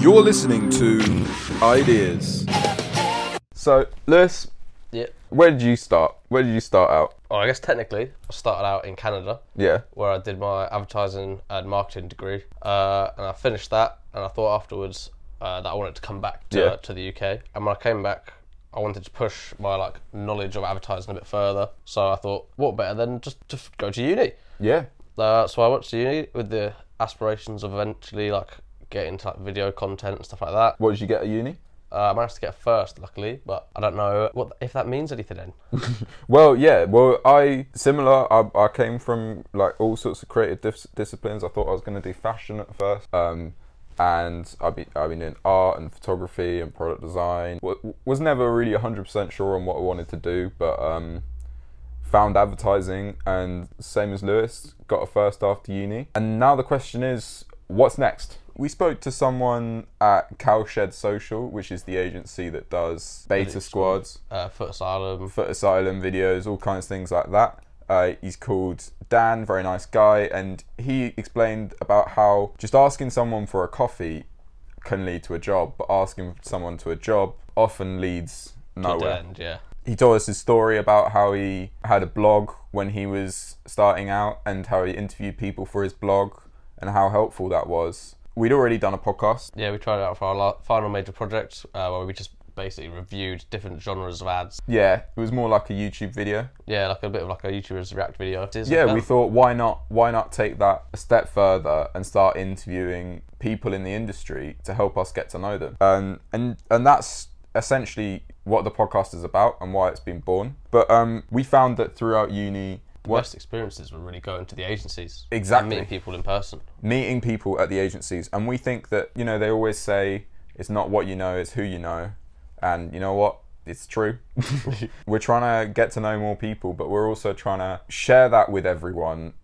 You're listening to Ideas. So, Lewis, Yeah. where did you start? Where did you start out? Well, I guess technically, I started out in Canada, Yeah. where I did my advertising and marketing degree, uh, and I finished that. And I thought afterwards uh, that I wanted to come back to, Yeah. to the UK. And when I came back, I wanted to push my like knowledge of advertising a bit further. So I thought, what better than just to f- go to uni? Yeah. Uh, so I went to uni with the aspirations of eventually like getting into like video content and stuff like that. What did you get at uni? Uh, I managed to get a first, luckily, but I don't know what if that means anything. Then Well, yeah. Well, I similar. I, I came from like all sorts of creative dis- disciplines. I thought I was going to do fashion at first, um, and I've been I've been doing art and photography and product design. W- was never really hundred percent sure on what I wanted to do, but um, found advertising and same as Lewis, got a first after uni. And now the question is, what's next? We spoke to someone at Cowshed Social, which is the agency that does beta squads uh, Footasylum, foot asylum videos, all kinds of things like that. Uh, he's called Dan, very nice guy, and he explained about how just asking someone for a coffee can lead to a job, but asking someone to a job often leads to nowhere. end, yeah. He told us his story about how he had a blog when he was starting out and how he interviewed people for his blog and how helpful that was. We'd already done a podcast. Yeah, we tried it out for our final major project uh, where we just basically reviewed different genres of ads. Yeah, it was more like a YouTube video. Yeah, like a bit of like a YouTuber's react video. Yeah like we thought why not why not take that a step further and start interviewing people in the industry to help us get to know them um, and and that's essentially what the podcast is about and why it's been born but um, we found that throughout uni the what, best experiences were really going to the agencies. Exactly. Meeting people in person. meeting people at the agencies and we think that you know they always say it's not what you know it's who you know and you know what it's true we're trying to get to know more people but we're also trying to share that with everyone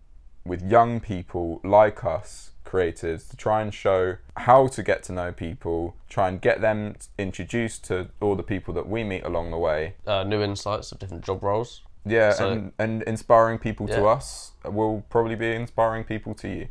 with young people like us creators to try and show how to get to know people try and get them introduced to all the people that we meet along the way. Uh, new insights of different job roles. yeah So- and, and inspiring people to us will probably be inspiring people to you